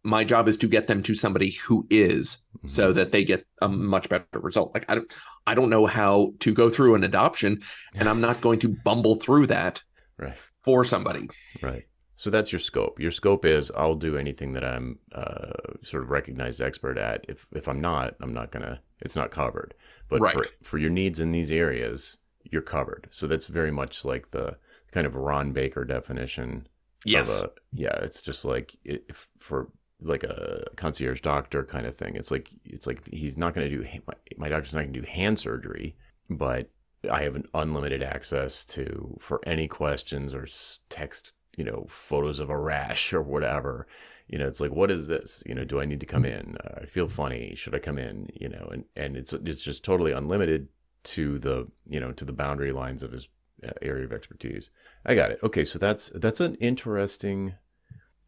B: my job is to get them to somebody who is mm-hmm. so that they get a much better result. Like i don't i don't know how to go through an adoption and i'm not going to bumble through that [LAUGHS]
A: right.
B: for somebody.
A: Right. So that's your scope. Your scope is i'll do anything that i'm uh, sort of recognized expert at. If if i'm not i'm not gonna it's not covered. But right. for for your needs in these areas you're covered. So that's very much like the kind of ron baker definition
B: yes.
A: a, yeah it's just like if for like a concierge doctor kind of thing. It's like it's like he's not going to do my, my doctor's not going to do hand surgery, but I have an unlimited access to for any questions or text, you know, photos of a rash or whatever. You know, it's like, what is this? You know, do I need to come in? Uh, I feel funny. Should I come in? You know, and and it's it's just totally unlimited to the you know to the boundary lines of his uh, area of expertise. I got it. Okay, so that's that's an interesting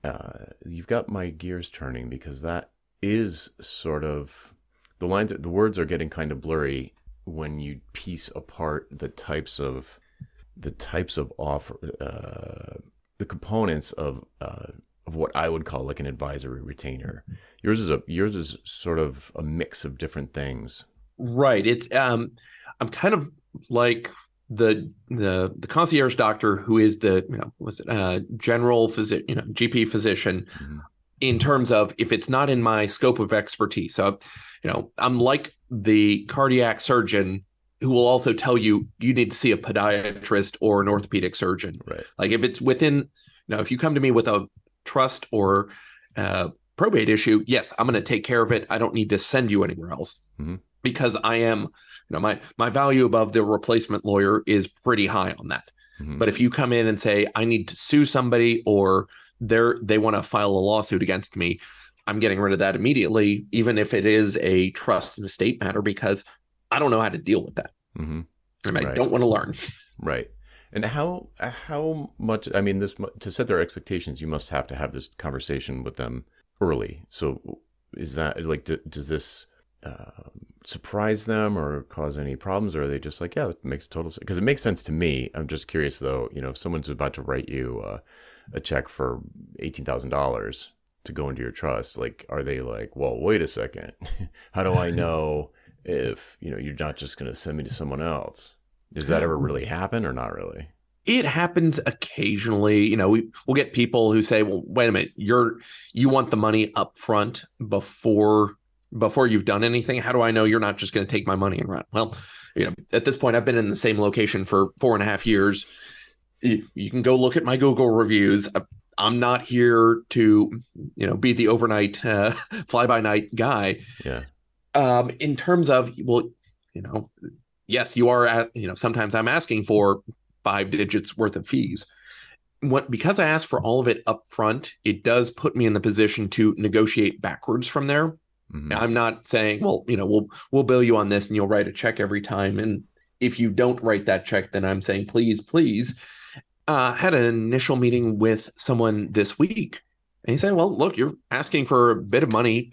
A: uh, you've got my gears turning because that is sort of the lines. The words are getting kind of blurry when you piece apart the types of the types of offer, uh, the components of uh, of what I would call like an advisory retainer. Yours is a yours is sort of a mix of different things.
B: Right. It's um, I'm kind of like the the the concierge doctor who is the you know was it uh general physician you know gp physician mm-hmm. in terms of if it's not in my scope of expertise so you know i'm like the cardiac surgeon who will also tell you you need to see a podiatrist or an orthopedic surgeon
A: right
B: like if it's within you know if you come to me with a trust or uh, probate issue yes i'm going to take care of it i don't need to send you anywhere else mm-hmm. because i am you know my my value above the replacement lawyer is pretty high on that mm-hmm. but if you come in and say i need to sue somebody or they're they want to file a lawsuit against me, I'm getting rid of that immediately, even if it is a trust and estate matter, because I don't know how to deal with that.
A: Mm-hmm.
B: And I
A: Right.
B: don't want to learn.
A: Right. And how how much? I mean, this to set their expectations, you must have to have this conversation with them early. So, is that like, d- does this uh, surprise them or cause any problems, or are they just like, yeah, it makes total sense? Because it makes sense to me. I'm just curious though. You know, if someone's about to write you uh, a check for eighteen thousand dollars to go into your trust, like, are they like, well, wait a second, [LAUGHS] how do I [LAUGHS] know if you know you're not just going to send me to someone else? Does that ever really [CLEARS THROAT] happen or not really?
B: It happens occasionally. You know, we we'll get people who say, "Well, wait a minute, you're you want the money up front before before you've done anything. How do I know you're not just going to take my money and run?" Well, you know, at this point, I've been in the same location for four and a half years. You you can go look at my Google reviews. I'm not here to, you know, be the overnight uh, [LAUGHS] fly by night guy.
A: Yeah.
B: Um, in terms of, well, you know, yes, you are, at, you know, sometimes I'm asking for five digits worth of fees. What because I asked for all of it up front, it does put me in the position to negotiate backwards from there.
A: Mhm.
B: I'm not saying, well, you know, we'll we'll bill you on this and you'll write a check every time. And if you don't write that check, then I'm saying, please, please. Uh, had an initial meeting with someone this week, and he said, "Well, look, you're asking for a bit of money,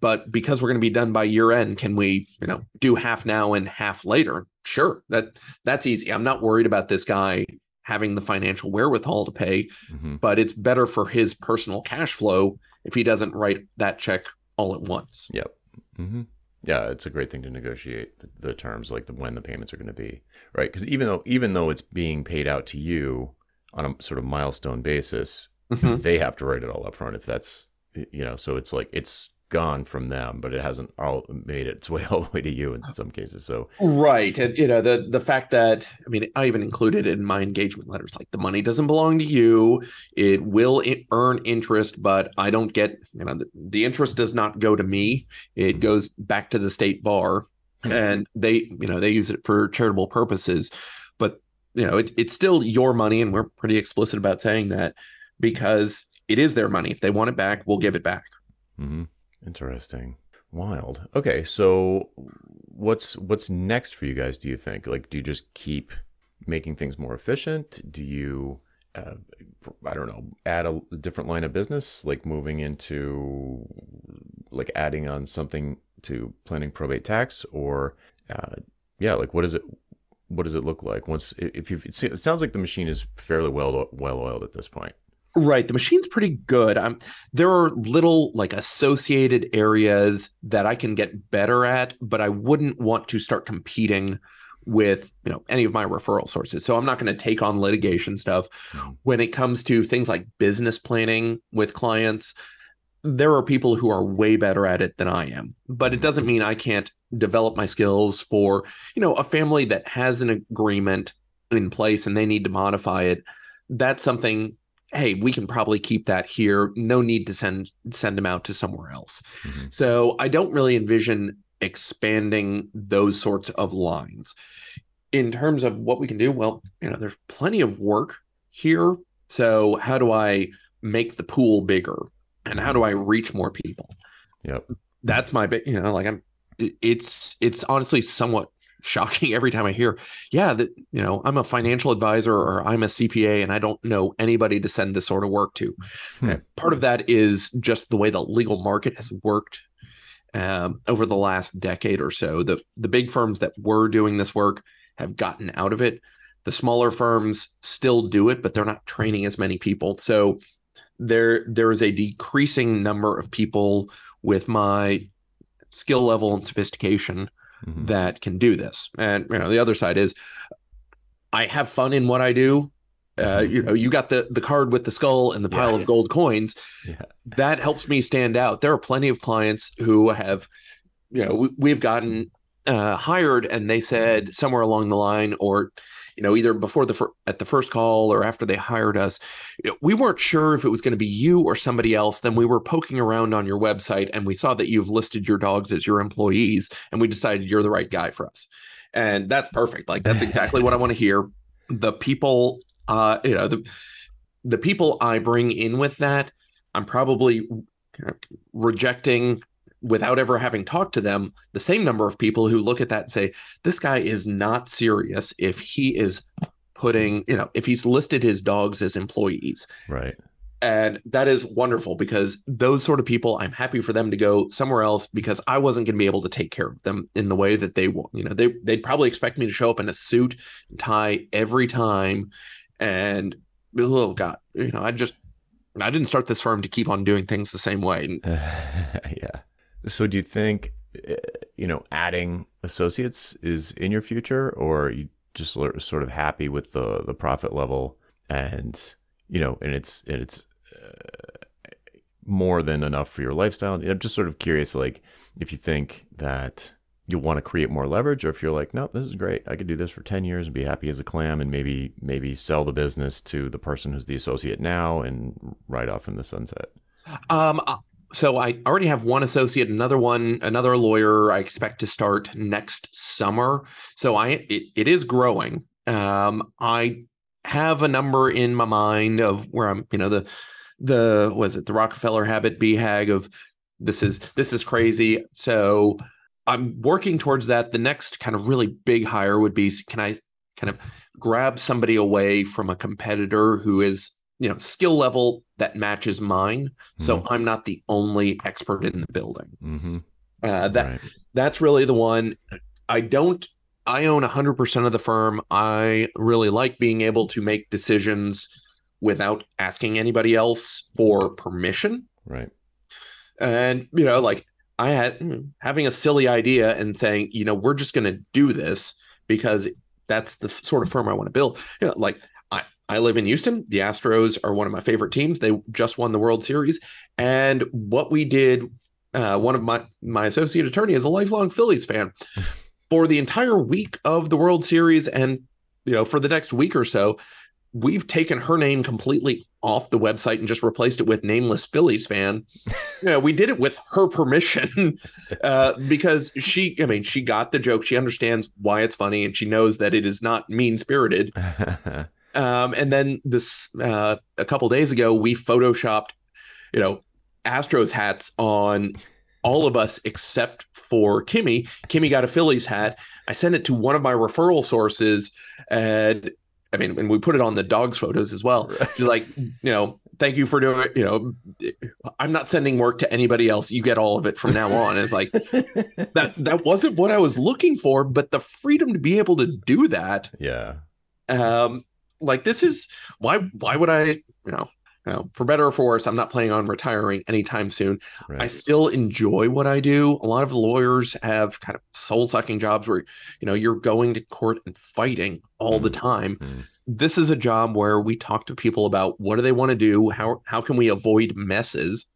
B: but because we're going to be done by year end, can we, you know, do half now and half later? Sure, that that's easy. I'm not worried about this guy having the financial wherewithal to pay,
A: Mhm.
B: but it's better for his personal cash flow if he doesn't write that check all at once.
A: Yep. hmm Yeah, it's a great thing to negotiate the, the terms, like the when the payments are going to be, right? Because even though even though it's being paid out to you on a sort of milestone basis,
B: Mhm.
A: they have to write it all up front. If that's you know, so it's like it's gone from them, but it hasn't all made its [LAUGHS] way all the way to you in some cases. So
B: Right. And you know, the the fact that I mean, I even included in my engagement letters like the money doesn't belong to you. It will earn interest, but I don't get, you know, the, the interest does not go to me. It goes back to the state bar and they, you know, they use it for charitable purposes. But, you know, it, it's still your money and we're pretty explicit about saying that because it is their money. If they want it back, we'll give it back.
A: hmm interesting, wild. Okay, so what's what's next for you guys? Do you think? Like, do you just keep making things more efficient? Do you, uh, I don't know, add a different line of business, like moving into, like adding on something to planning probate tax, or, uh, yeah, like what does it, what does it look like once if you? It sounds like the machine is fairly well well oiled at this point.
B: Right. The machine's pretty good. Um, there are little like associated areas that I can get better at, but I wouldn't want to start competing with you know any of my referral sources. So I'm not going to take on litigation stuff. When it comes to things like business planning with clients, there are people who are way better at it than I am. But it doesn't mean I can't develop my skills for, you know, a family that has an agreement in place and they need to modify it. That's something hey, we can probably keep that here. No need to send send them out to somewhere else.
A: Mhm.
B: So I don't really envision expanding those sorts of lines. In terms of what we can do, well, you know, there's plenty of work here. So how do I make the pool bigger? And how do I reach more people?
A: Yep.
B: That's my big, you know, like I'm it's it's honestly somewhat shocking every time I hear, yeah, that you know, I'm a financial advisor or I'm a CPA and I don't know anybody to send this sort of work to.
A: Hmm.
B: Part of that is just the way the legal market has worked um, over the last decade or so. The the big firms that were doing this work have gotten out of it. The smaller firms still do it, but they're not training as many people. So there there is a decreasing number of people with my skill level and sophistication
A: Mhm.
B: that can do this. And you know, the other side is I have fun in what I do. Uh,
A: Mhm.
B: you know, you got the the card with the skull and the pile
A: Yeah.
B: of gold coins.
A: Yeah.
B: That helps me stand out. There are plenty of clients who have, you know, we, we've gotten uh, hired, and they said somewhere along the line, or you know, either before the at the first call or after they hired us, we weren't sure if it was going to be you or somebody else. Then we were poking around on your website, and we saw that you've listed your dogs as your employees, and we decided you're the right guy for us. And that's perfect. Like that's exactly what I want to hear. The people, uh, you know, the the people I bring in with that, I'm probably rejecting without ever having talked to them the same number of people who look at that and say this guy is not serious if he is putting you know if he's listed his dogs as employees.
A: Right.
B: And that is wonderful because those sort of people i'm happy for them to go somewhere else because i wasn't going to be able to take care of them in the way that they want you know they they'd probably expect me to show up in a suit and tie every time. And oh god you know i just i didn't start this firm to keep on doing things the same way. [LAUGHS]
A: Yeah so do you think uh, you know adding associates is in your future or you just sort of happy with the the profit level and you know and it's and it's uh, more than enough for your lifestyle? I'm just sort of curious like if you think that you want to create more leverage or if you're like no this is great. I could do this for 10 years and be happy as a clam and maybe maybe sell the business to the person who's the associate now and ride off in the sunset.
B: Um so I already have one associate, another one, another lawyer. I expect to start next summer. So I it, it is growing. Um, I have a number in my mind of where I'm, you know, the the was it the Rockefeller habit BHAG of this is this is crazy. So I'm working towards that. The next kind of really big hire would be can I kind of grab somebody away from a competitor who is you know skill level that matches mine. So mm-hmm. i'm not the only expert in the building. Mm-hmm. uh, that right. that's really the one. I don't i own 100% of the firm. I really like being able to make decisions without asking anybody else for permission.
A: Right.
B: And you know like i had having a silly idea and saying you know we're just going to do this because that's the sort of firm i want to build. You know, like I live in Houston. The Astros are one of my favorite teams. They just won the World Series. And what we did, uh, one of my my associate attorney is a lifelong Phillies fan. [LAUGHS] for the entire week of the World Series and you know for the next week or so, we've taken her name completely off the website and just replaced it with nameless Phillies fan. [LAUGHS] you know, we did it with her permission [LAUGHS] uh, because she, I mean, she got the joke. She understands why it's funny and she knows that it is not mean spirited. Um, and then this uh, a couple days ago, we photoshopped, you know, Astros hats on all of us except for Kimmy. Kimmy got a Phillies hat. I sent it to one of my referral sources, and I mean, and we put it on the dogs photos as well. She's like, you know, thank you for doing it. You know, I'm not sending work to anybody else. You get all of it from now on. It's like that that wasn't what I was looking for, but the freedom to be able to do that.
A: Yeah.
B: Um, like this is why why would I you know you know, for better or for worse, I'm not planning on retiring anytime soon. Right. I still enjoy what I do. A lot of lawyers have kind of soul sucking jobs where, you know, you're going to court and fighting all mm the time. mm This is a job where we talk to people about what do they want to do? How, how can we avoid messes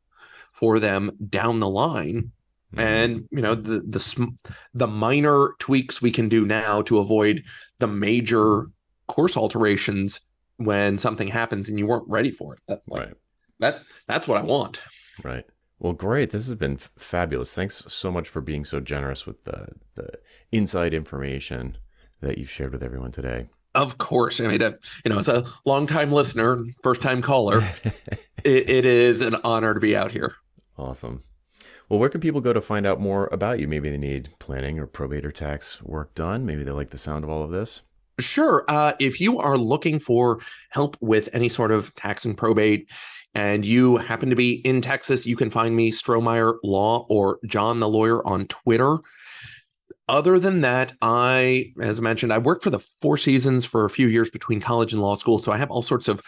B: for them down the line? mm And, you know, the, the, the minor tweaks we can do now to avoid the major course alterations when something happens and you weren't ready for it. That, like, right. That that's what I want.
A: Right. Well, great. This has been f- fabulous. Thanks so much for being so generous with the the inside information that you've shared with everyone today.
B: Of course. I mean, uh, you know, as a long-time listener, first-time caller, [LAUGHS] it, it is an honor to be out here.
A: Awesome. Well, where can people go to find out more about you? Maybe they need planning or probate or tax work done. Maybe they like the sound of all of this.
B: Sure. Uh, if you are looking for help with any sort of tax and probate, and you happen to be in Texas, you can find me Strohmeyer Law or John the Lawyer on Twitter. Other than that, I, as I mentioned, I worked for the Four Seasons for a few years between college and law school, so I have all sorts of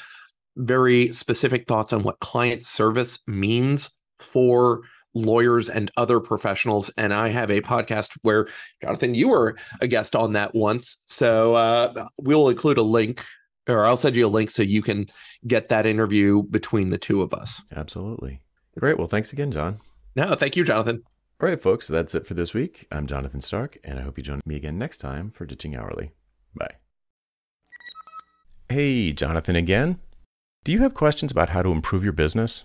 B: very specific thoughts on what client service means for lawyers and other professionals. And I have a podcast where, Jonathan, you were a guest on that once. So uh, we'll include a link or I'll send you a link so you can get that interview between the two of us.
A: Absolutely. Great. Well, thanks again, John.
B: No, thank you, Jonathan.
A: All right, folks, that's it for this week. I'm Jonathan Stark, and I hope you join me again next time for Ditching Hourly. Bye. Hey, Jonathan again. Do you have questions about how to improve your business?